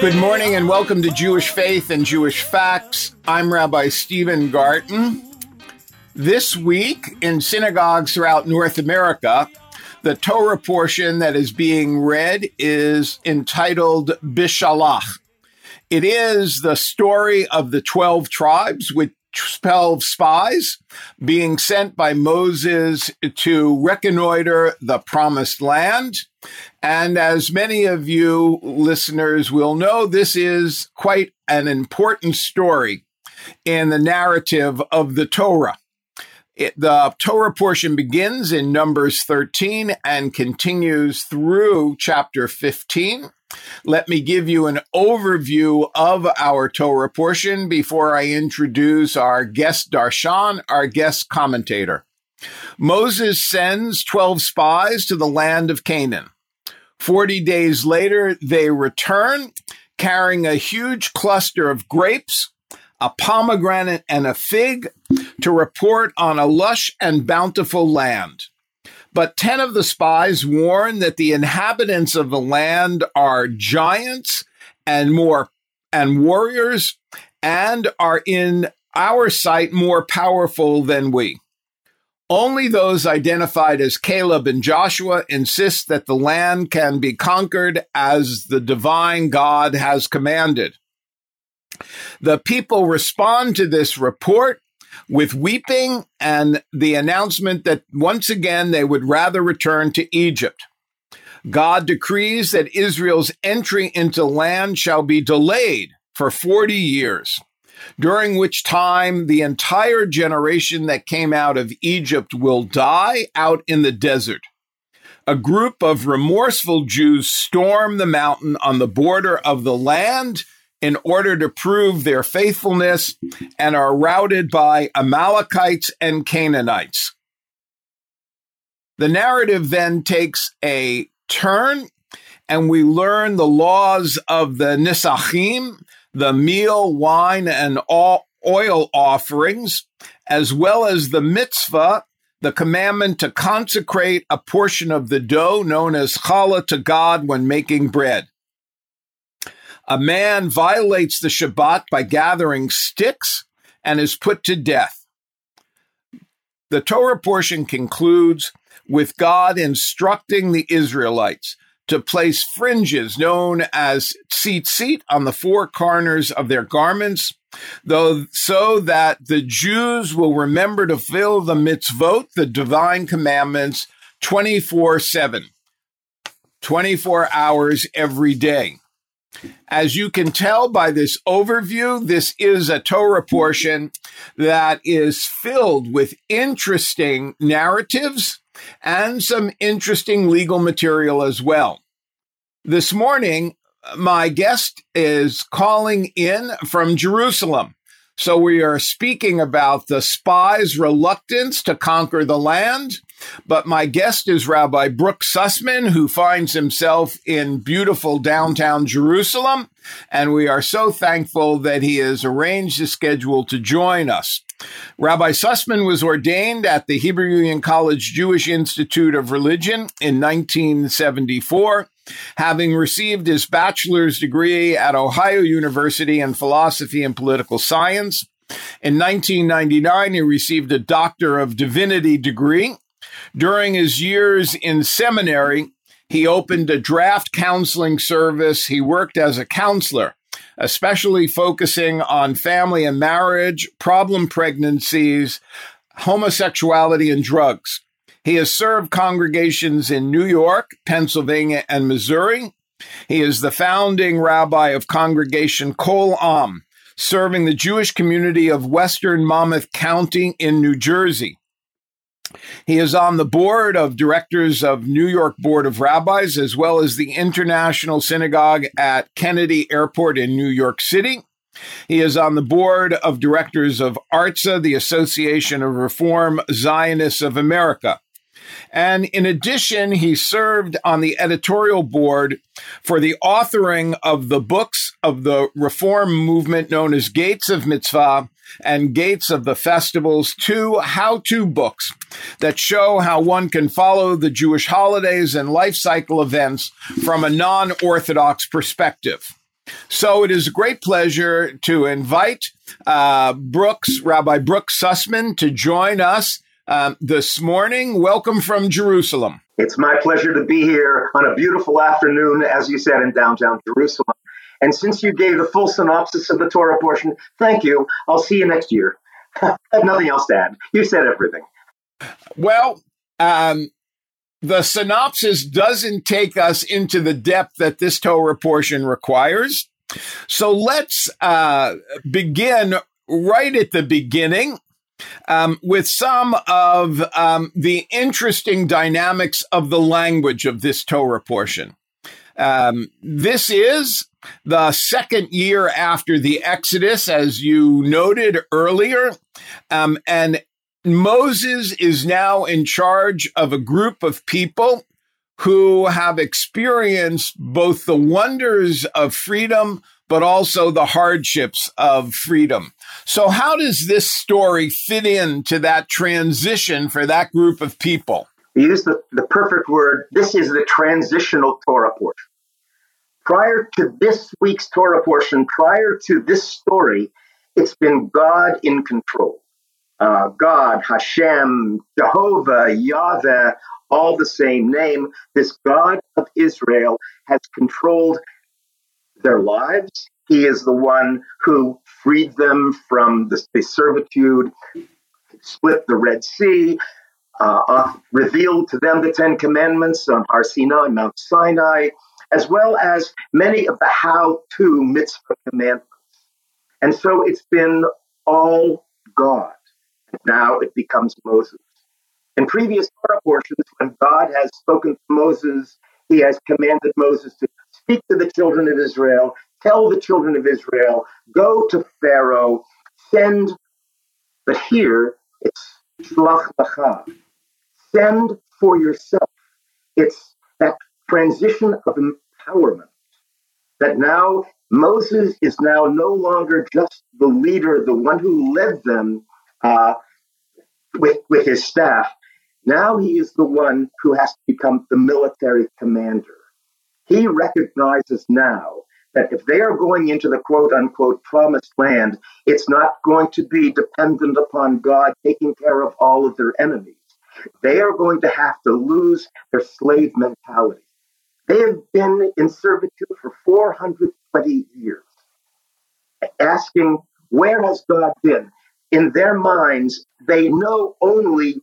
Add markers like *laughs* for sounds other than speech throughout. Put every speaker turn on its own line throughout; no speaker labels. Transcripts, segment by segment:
Good morning and welcome to Jewish Faith and Jewish Facts. I'm Rabbi Stephen Garten. This week in synagogues throughout North America, the Torah portion that is being read is entitled Bishalach. It is the story of the 12 tribes with 12 spies being sent by Moses to reconnoiter the promised land. And as many of you listeners will know, this is quite an important story in the narrative of the Torah. It, the Torah portion begins in Numbers 13 and continues through chapter 15. Let me give you an overview of our Torah portion before I introduce our guest Darshan, our guest commentator. Moses sends 12 spies to the land of Canaan. 40 days later, they return carrying a huge cluster of grapes, a pomegranate, and a fig to report on a lush and bountiful land. But 10 of the spies warn that the inhabitants of the land are giants and more and warriors and are in our sight more powerful than we. Only those identified as Caleb and Joshua insist that the land can be conquered as the divine God has commanded. The people respond to this report with weeping and the announcement that once again they would rather return to Egypt. God decrees that Israel's entry into land shall be delayed for 40 years, during which time the entire generation that came out of Egypt will die out in the desert. A group of remorseful Jews storm the mountain on the border of the land in order to prove their faithfulness and are routed by Amalekites and Canaanites. The narrative then takes a turn and we learn the laws of the Nisachim, the meal, wine, and oil offerings, as well as the mitzvah, the commandment to consecrate a portion of the dough known as challah to God when making bread. A man violates the Shabbat by gathering sticks and is put to death. The Torah portion concludes with God instructing the Israelites to place fringes known as tzitzit on the four corners of their garments, though so that the Jews will remember to fill the mitzvot, the divine commandments, 24 7, 24 hours every day. As you can tell by this overview, this is a Torah portion that is filled with interesting narratives and some interesting legal material as well. This morning, my guest is calling in from Jerusalem. So we are speaking about the spies' reluctance to conquer the land. But my guest is Rabbi Brooks Sussman, who finds himself in beautiful downtown Jerusalem. And we are so thankful that he has arranged a schedule to join us. Rabbi Sussman was ordained at the Hebrew Union College Jewish Institute of Religion in 1974, having received his bachelor's degree at Ohio University in philosophy and political science. In 1999, he received a Doctor of Divinity degree. During his years in seminary, he opened a draft counseling service. He worked as a counselor especially focusing on family and marriage, problem pregnancies, homosexuality, and drugs. He has served congregations in New York, Pennsylvania, and Missouri. He is the founding rabbi of Congregation Kol Am, serving the Jewish community of Western Monmouth County in New Jersey. He is on the board of directors of New York Board of Rabbis, as well as the International Synagogue at Kennedy Airport in New York City. He is on the board of directors of ARZA, the Association of Reform Zionists of America. And in addition, he served on the editorial board for the authoring of the books of the reform movement known as Gates of Mitzvah and Gates of the Festivals, two how to books that show how one can follow the Jewish holidays and life cycle events from a non Orthodox perspective. So it is a great pleasure to invite uh, Brooks, Rabbi Brooks Sussman, to join us um, this morning. Welcome from Jerusalem.
It's my pleasure to be here on a beautiful afternoon, as you said, in downtown Jerusalem. And since you gave the full synopsis of the Torah portion, thank you. I'll see you next year. *laughs* Nothing else to add. You said everything.
Well, um, the synopsis doesn't take us into the depth that this Torah portion requires. So let's uh, begin right at the beginning um, with some of um, the interesting dynamics of the language of this Torah portion. Um, this is the second year after the Exodus, as you noted earlier. Um, and Moses is now in charge of a group of people who have experienced both the wonders of freedom, but also the hardships of freedom. So, how does this story fit into that transition for that group of people?
You use the, the perfect word. This is the transitional Torah portion. Prior to this week's Torah portion, prior to this story, it's been God in control. Uh, God, Hashem, Jehovah, Yahweh, all the same name. This God of Israel has controlled their lives. He is the one who freed them from the, the servitude, split the Red Sea, uh, uh, revealed to them the Ten Commandments on Har Sinai, Mount Sinai, as well as many of the how to mitzvah commandments. And so it's been all God. Now it becomes Moses. In previous Torah portions, when God has spoken to Moses, he has commanded Moses to speak to the children of Israel, tell the children of Israel, go to Pharaoh, send. But here it's shlach send for yourself. It's that transition of empowerment that now Moses is now no longer just the leader, the one who led them uh, with, with his staff. Now he is the one who has to become the military commander. He recognizes now that if they are going into the quote unquote promised land, it's not going to be dependent upon God taking care of all of their enemies. They are going to have to lose their slave mentality. They have been in servitude for 420 years, asking, Where has God been? In their minds, they know only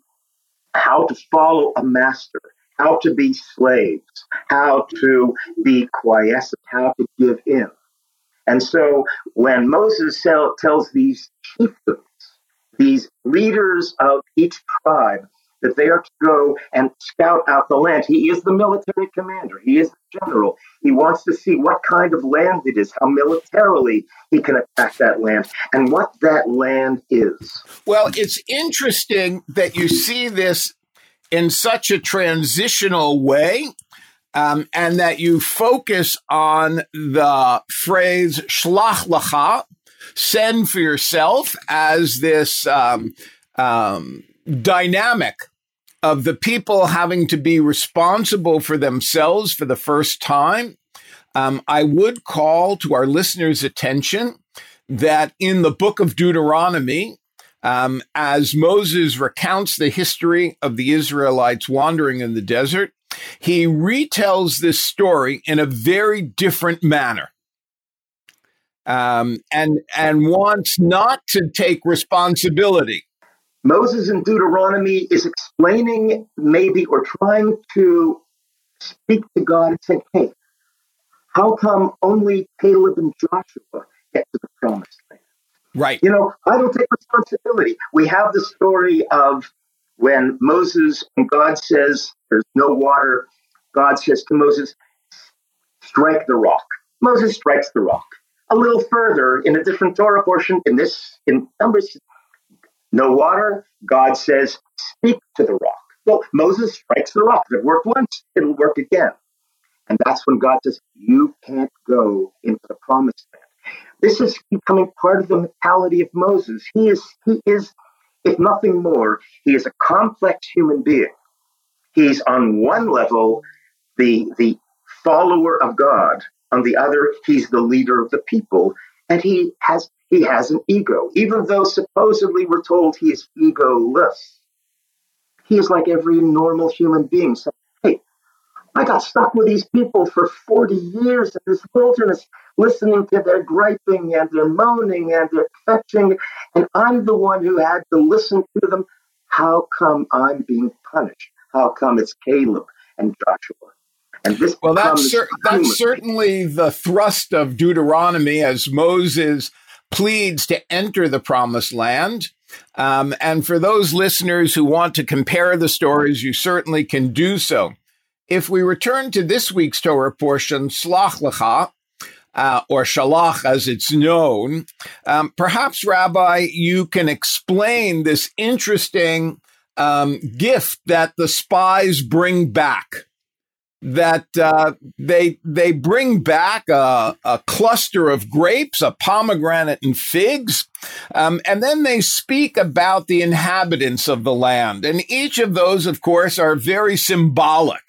how to follow a master how to be slaves, how to be quiescent, how to give in. And so when Moses tells these chieftains, these leaders of each tribe, that they are to go and scout out the land. He is the military commander. He is the general. He wants to see what kind of land it is, how militarily he can attack that land, and what that land is.
Well, it's interesting that you see this in such a transitional way. Um, and that you focus on the phrase shlach lacha, send for yourself, as this um, um, dynamic of the people having to be responsible for themselves for the first time. Um, I would call to our listeners' attention that in the book of Deuteronomy, um, as Moses recounts the history of the Israelites wandering in the desert, he retells this story in a very different manner. Um, and and wants not to take responsibility.
Moses in Deuteronomy is explaining, maybe, or trying to speak to God and say, "Hey, how come only Caleb and Joshua get to the promised land?"
Right.
You know, I don't take responsibility. We have the story of when Moses and God says there's no water, God says to Moses, strike the rock. Moses strikes the rock. A little further in a different Torah portion, in this, in Numbers, no water, God says, speak to the rock. Well, Moses strikes the rock. If it worked once, it'll work again. And that's when God says, You can't go into the promised land. This is becoming part of the mentality of Moses. He is, he is, if nothing more, he is a complex human being. He's on one level the the follower of God. On the other, he's the leader of the people, and he has he has an ego. Even though supposedly we're told he is egoless, he is like every normal human being. So, hey, I got stuck with these people for 40 years in this wilderness, listening to their griping and their moaning and their fetching, and I'm the one who had to listen to them. How come I'm being punished? How come it's Caleb and Joshua?
And this well, that's, cer- that's certainly the thrust of Deuteronomy as Moses pleads to enter the promised land. Um, and for those listeners who want to compare the stories, you certainly can do so. If we return to this week's Torah portion, Slach Lecha, uh, or Shalach as it's known, um, perhaps, Rabbi, you can explain this interesting um, gift that the spies bring back that uh, they they bring back a, a, cluster of grapes, a pomegranate and figs, um, and then they speak about the inhabitants of the land. And each of those, of course, are very symbolic,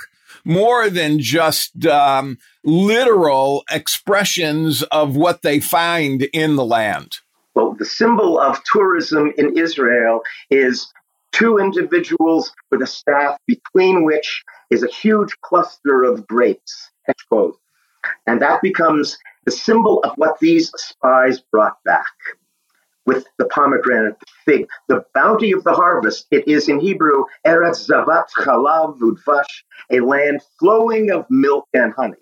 more than just um, literal expressions of what they find in the land.
Well, the symbol of tourism in Israel is two individuals with a staff between which is a huge cluster of grapes, quote. And that becomes the symbol of what these spies brought back with the pomegranate, the fig, the bounty of the harvest. It is in Hebrew, Eretz Zavat Chalav Udvash, a land flowing of milk and honey.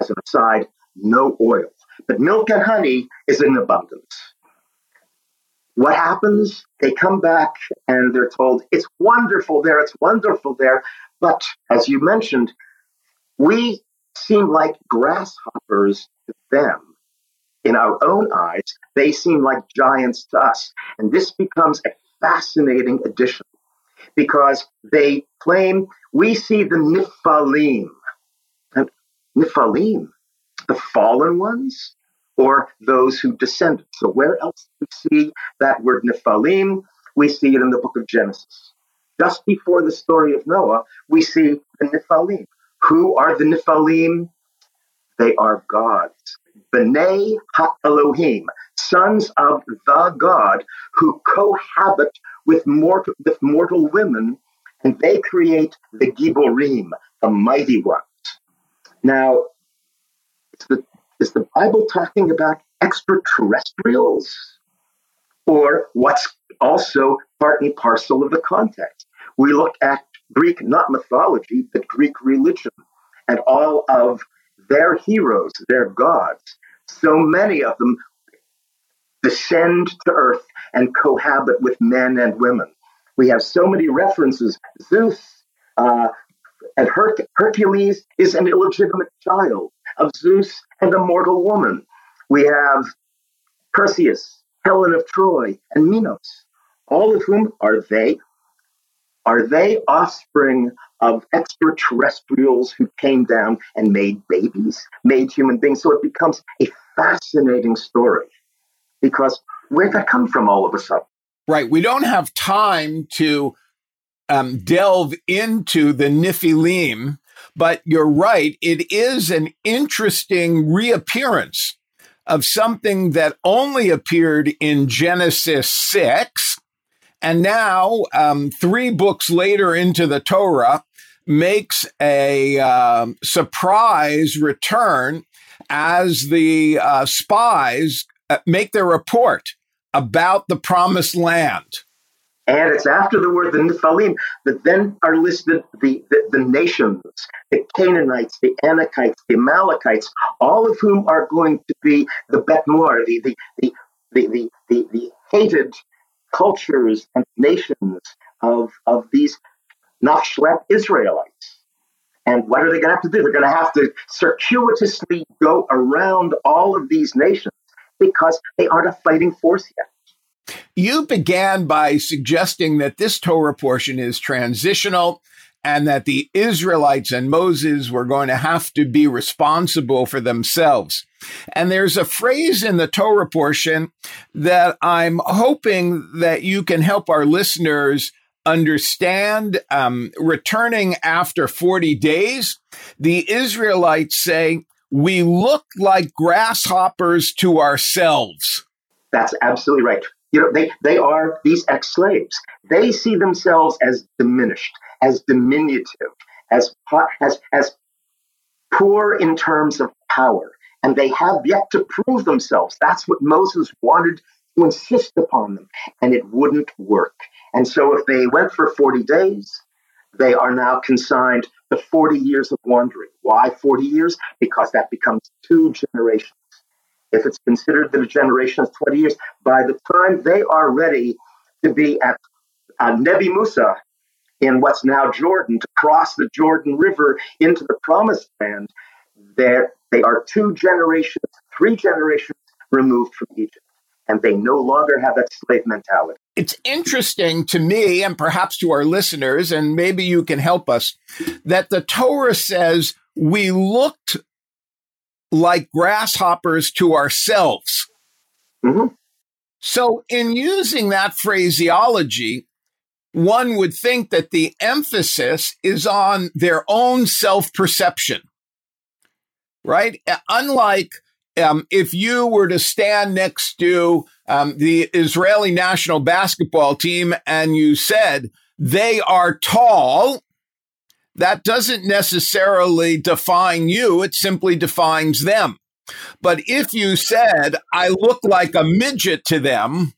As an aside, no oil. But milk and honey is in abundance. What happens? They come back and they're told, it's wonderful there, it's wonderful there. But as you mentioned, we seem like grasshoppers to them. In our own eyes, they seem like giants to us. And this becomes a fascinating addition because they claim we see the Nephilim. And Nephilim, the fallen ones, or those who descended. So where else do we see that word Nephilim? We see it in the book of Genesis. Just before the story of Noah, we see the Nephilim. Who are the Nephilim? They are gods. B'nai Ha-Elohim, sons of the God who cohabit with mortal, with mortal women, and they create the Giborim, the mighty ones. Now, it's the is the Bible talking about extraterrestrials? Or what's also part and parcel of the context? We look at Greek, not mythology, but Greek religion, and all of their heroes, their gods. So many of them descend to earth and cohabit with men and women. We have so many references. Zeus uh, and Her- Hercules is an illegitimate child of Zeus and a mortal woman. We have Perseus, Helen of Troy, and Minos, all of whom are they? Are they offspring of extraterrestrials who came down and made babies, made human beings? So it becomes a fascinating story because where'd that come from all of a sudden?
Right. We don't have time to um, delve into the Nephilim but you're right. It is an interesting reappearance of something that only appeared in Genesis 6. And now, um, three books later into the Torah, makes a uh, surprise return as the uh, spies uh, make their report about the promised land.
And it's after the word the Nephilim that then are listed the, the, the, nations, the Canaanites, the Anakites, the Amalekites, all of whom are going to be the Bet Mor, the, the, the, the, the, the, the hated cultures and nations of, of these Nachshlet Israelites. And what are they going to have to do? They're going to have to circuitously go around all of these nations because they aren't a fighting force yet.
You began by suggesting that this Torah portion is transitional and that the Israelites and Moses were going to have to be responsible for themselves. And there's a phrase in the Torah portion that I'm hoping that you can help our listeners understand. Um, returning after 40 days, the Israelites say, We look like grasshoppers to ourselves.
That's absolutely right. You know, they, they are these ex slaves. They see themselves as diminished as diminutive, as, as, as poor in terms of power. And they have yet to prove themselves. That's what Moses wanted to insist upon them. And it wouldn't work. And so if they went for 40 days, they are now consigned to 40 years of wandering. Why 40 years? Because that becomes two generations. If it's considered that a generation is 20 years, by the time they are ready to be at uh, Nebi Musa in what's now Jordan to cross the Jordan River into the promised land, There, they are two generations, three generations removed from Egypt. And they no longer have that slave mentality.
It's interesting to me and perhaps to our listeners, and maybe you can help us, that the Torah says we looked like grasshoppers to ourselves. Mm-hmm. So, in using that phraseology, one would think that the emphasis is on their own self perception, right? Unlike um, if you were to stand next to um, the Israeli national basketball team and you said they are tall, that doesn't necessarily define you, it simply defines them. But if you said, I look like a midget to them,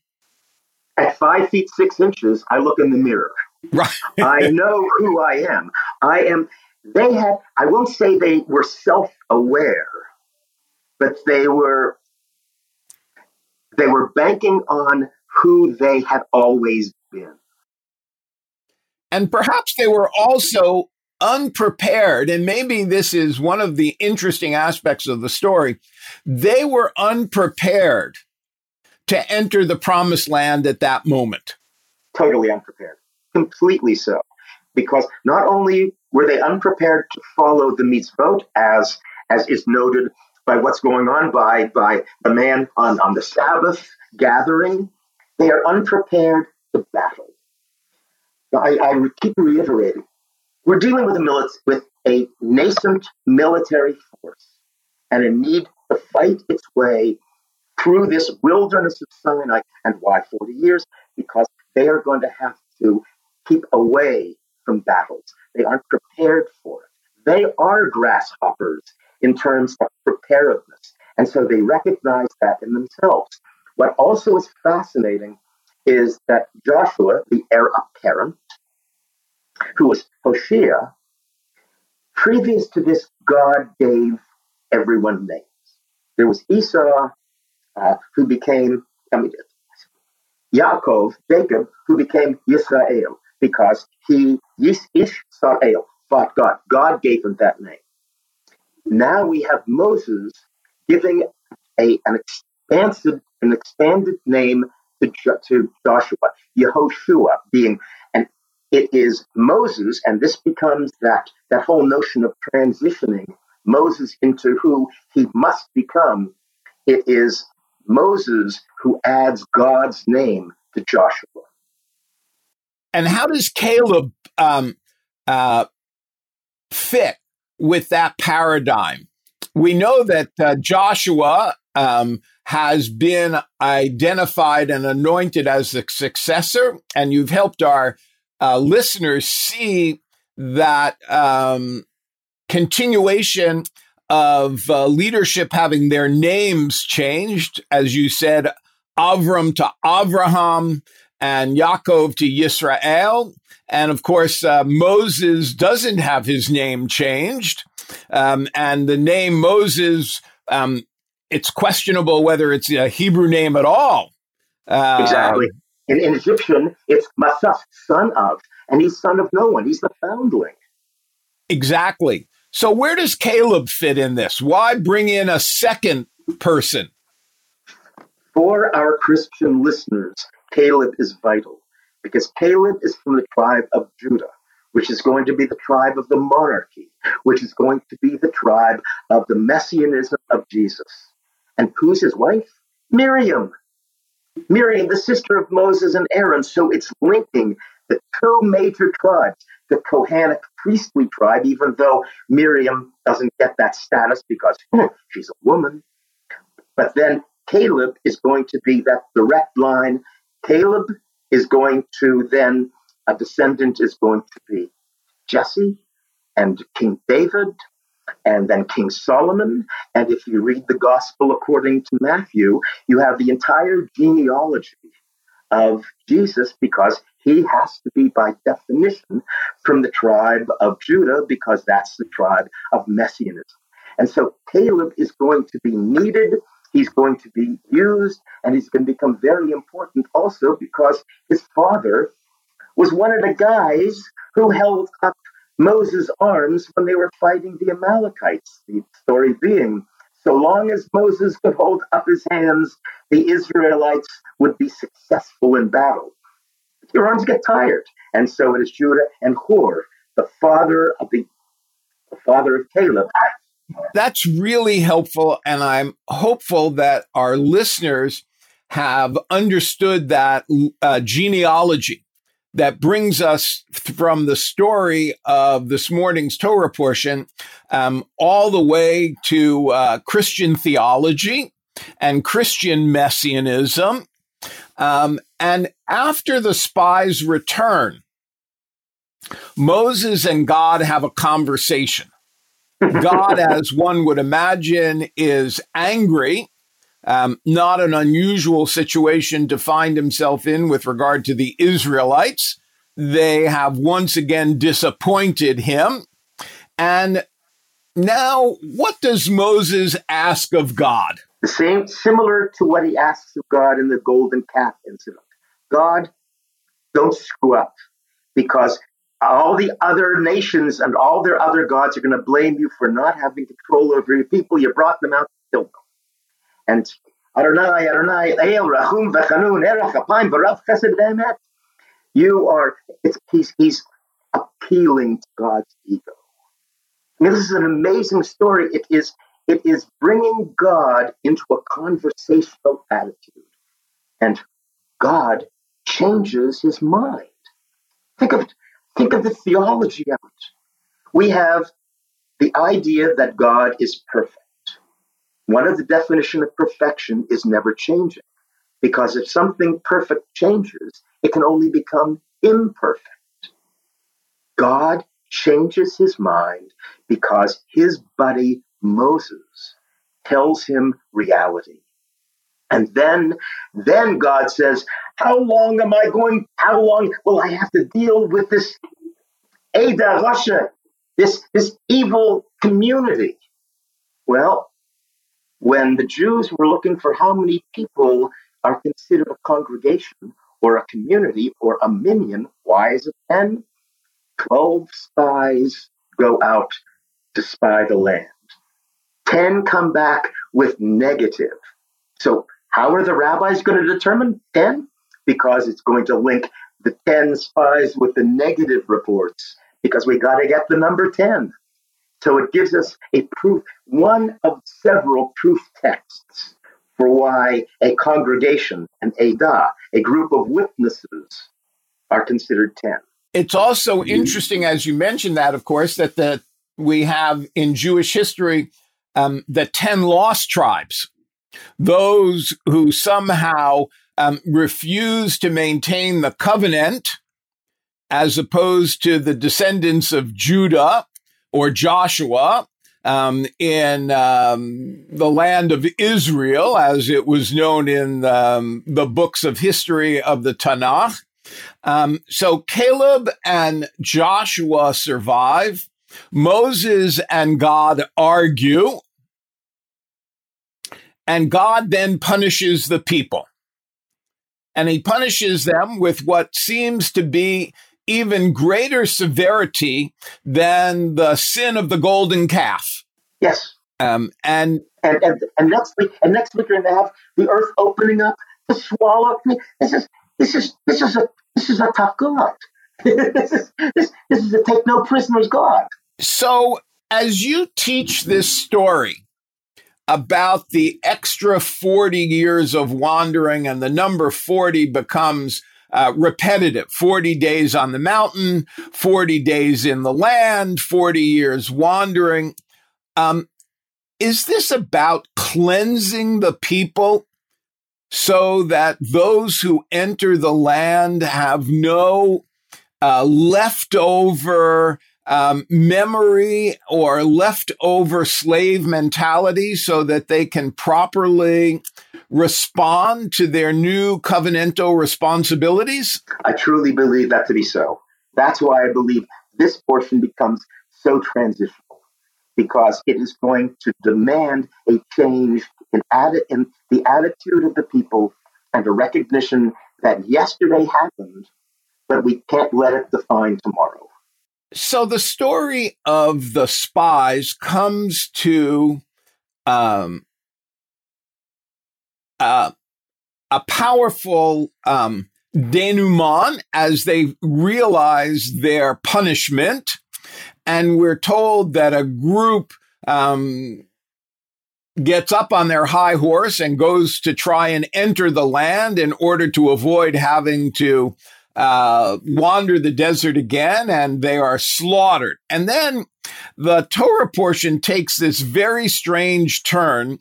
at five feet six inches, I look in the mirror. Right. I *laughs* know who I am. I am. They had. I won't say they were self-aware, but they were. They were banking on who they had always been.
And perhaps they were also unprepared. And maybe this is one of the interesting aspects of the story. They were unprepared to enter the promised land at that moment?
Totally unprepared. Completely so. Because not only were they unprepared to follow the mitzvot, as as is noted by what's going on by by the man on, on the Sabbath gathering, they are unprepared to battle. I, I keep reiterating, we're dealing with a mili- with a nascent military force and a need to fight its way through this wilderness of Sinai. And why 40 years? Because they are going to have to keep away from battles. They aren't prepared for it. They are grasshoppers in terms of preparedness. And so they recognize that in themselves. What also is fascinating is that Joshua, the heir apparent, who was Hoshea, previous to this, God gave everyone names. There was Esau, uh, who became I mean, Yaakov, Jacob, who became Israel because he, Yish Israel, fought God. God gave him that name. Now we have Moses giving a, an expansive, an expanded name to, to Joshua, Yehoshua being, and it is Moses, and this becomes that, that whole notion of transitioning Moses into who he must become. It is Moses who adds God's name to Joshua.
And how does Caleb um, uh, fit with that paradigm? We know that uh, Joshua um, has been identified and anointed as the successor, and you've helped our uh, listeners see that um, continuation of uh, leadership having their names changed, as you said, Avram to Avraham and Yaakov to Yisrael. And of course, uh, Moses doesn't have his name changed. Um, and the name Moses, um, it's questionable whether it's a Hebrew name at all.
Uh, exactly. In, in Egyptian, it's Masas, son of, and he's son of no one. He's the foundling.
Exactly. So where does Caleb fit in this? Why bring in a second person?
For our Christian listeners, Caleb is vital because Caleb is from the tribe of Judah, which is going to be the tribe of the monarchy, which is going to be the tribe of the messianism of Jesus. And who's his wife? Miriam. Miriam, the sister of Moses and Aaron. So it's linking the two major tribes, the Kohanic priestly tribe, even though Miriam doesn't get that status because hmm, she's a woman. But then Caleb is going to be that direct line. Caleb is going to then, a descendant is going to be Jesse and King David and then King Solomon. And if you read the gospel according to Matthew, you have the entire genealogy of Jesus because he has to be, by definition, from the tribe of Judah because that's the tribe of messianism. And so Caleb is going to be needed, he's going to be used, and he's going to become very important also because his father was one of the guys who held up Moses' arms when they were fighting the Amalekites. The story being, so long as Moses could hold up his hands, the Israelites would be successful in battle. Your arms get tired. And so it is Judah and Hur, the father of the, the father of Caleb.
That's really helpful. And I'm hopeful that our listeners have understood that uh, genealogy that brings us from the story of this morning's Torah portion um, all the way to uh, Christian theology and Christian messianism. Um, and after the spies return, Moses and God have a conversation. *laughs* God, as one would imagine, is angry um, not an unusual situation to find himself in with regard to the Israelites. They have once again disappointed him. And now, what does Moses ask of God?
The same, similar to what he asks of God in the golden calf incident. God, don't screw up because all the other nations and all their other gods are going to blame you for not having control over your people. You brought them out to kill them. And Adonai, Adonai, El Rachum V'Chanun, Erech Apayim V'Rav Chesed V'Emet. You are, it's, he's, he's appealing to God's ego. This is an amazing story. It is, it is bringing God into a conversational attitude. And God changes his mind. Think of, think of the theology of it. We have the idea that God is perfect. One of the definition of perfection is never changing. Because if something perfect changes, it can only become imperfect. God changes his mind because his buddy Moses tells him reality. And then, then God says, How long am I going? How long will I have to deal with this Ada Russia, this, this evil community? Well, when the Jews were looking for how many people are considered a congregation or a community or a minyan, why is it 10? 12 spies go out to spy the land. 10 come back with negative. So, how are the rabbis going to determine 10? Because it's going to link the 10 spies with the negative reports, because we got to get the number 10. So it gives us a proof, one of several proof texts for why a congregation, an Adah, a group of witnesses, are considered 10.
It's also interesting, as you mentioned that, of course, that the, we have in Jewish history um, the 10 lost tribes, those who somehow um, refuse to maintain the covenant as opposed to the descendants of Judah or Joshua um, in um, the land of Israel, as it was known in um, the books of history of the Tanakh. Um, so Caleb and Joshua survive. Moses and God argue. And God then punishes the people. And he punishes them with what seems to be even greater severity than the sin of the golden calf.
Yes.
Um, and,
and, and and next week and next week you're gonna have the earth opening up to swallow. Mean, this is this is this is a this is a tough God. *laughs* this is this, this is a take no prisoners God.
So as you teach this story about the extra 40 years of wandering and the number 40 becomes uh, repetitive 40 days on the mountain, 40 days in the land, 40 years wandering. Um, is this about cleansing the people so that those who enter the land have no uh, leftover um, memory or leftover slave mentality so that they can properly respond to their new covenantal responsibilities?
I truly believe that to be so. That's why I believe this portion becomes so transitional because it is going to demand a change in, in the attitude of the people and a recognition that yesterday happened, but we can't let it define tomorrow.
So the story of the spies comes to um, uh, a powerful um, denouement as they realize their punishment. And we're told that a group um, gets up on their high horse and goes to try and enter the land in order to avoid having to uh, wander the desert again and they are slaughtered. And then the Torah portion takes this very strange turn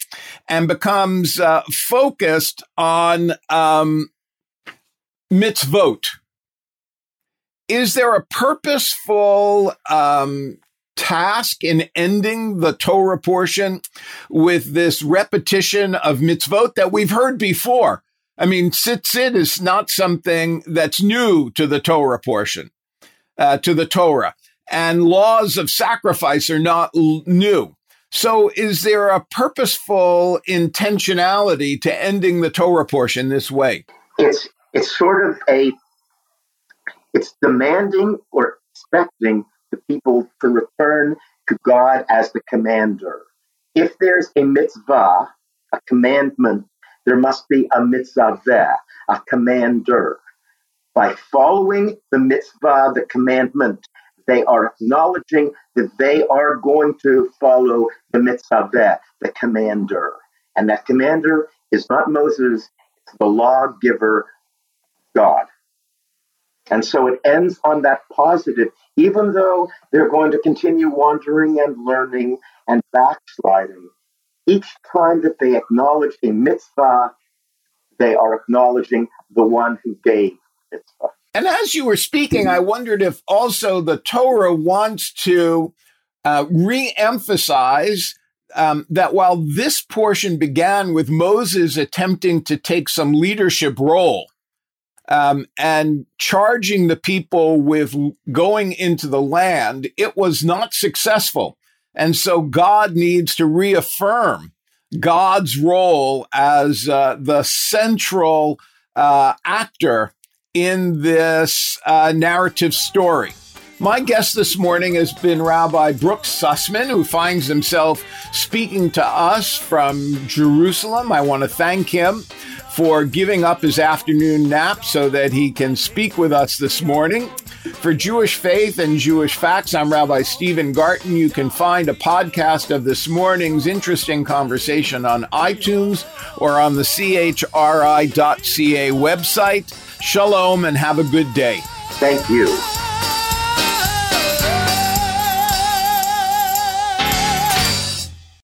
and becomes uh, focused on um, mitzvot. Is there a purposeful um, task in ending the Torah portion with this repetition of mitzvot that we've heard before? I mean, tzitzit is not something that's new to the Torah portion, uh, to the Torah, and laws of sacrifice are not l- new. So, is there a purposeful intentionality to ending the Torah portion this way?
It's it's sort of a it's demanding or expecting the people to return to God as the commander. If there's a mitzvah, a commandment there must be a mitzvah, a commander. By following the mitzvah, the commandment, they are acknowledging that they are going to follow the mitzvah, the commander. And that commander is not Moses, it's the lawgiver, God. And so it ends on that positive, even though they're going to continue wandering and learning and backsliding each time that they acknowledge a mitzvah, they are acknowledging the one who gave mitzvah.
And as you were speaking, I wondered if also the Torah wants to uh, re emphasize um, that while this portion began with Moses attempting to take some leadership role um, and charging the people with going into the land, it was not successful. And so God needs to reaffirm God's role as uh, the central uh, actor in this uh, narrative story. My guest this morning has been Rabbi Brooks Sussman, who finds himself speaking to us from Jerusalem. I want to thank him for giving up his afternoon nap so that he can speak with us this morning. For Jewish Faith and Jewish Facts, I'm Rabbi Stephen Garten. You can find a podcast of this morning's interesting conversation on iTunes or on the chri.ca website. Shalom and have a good day.
Thank you.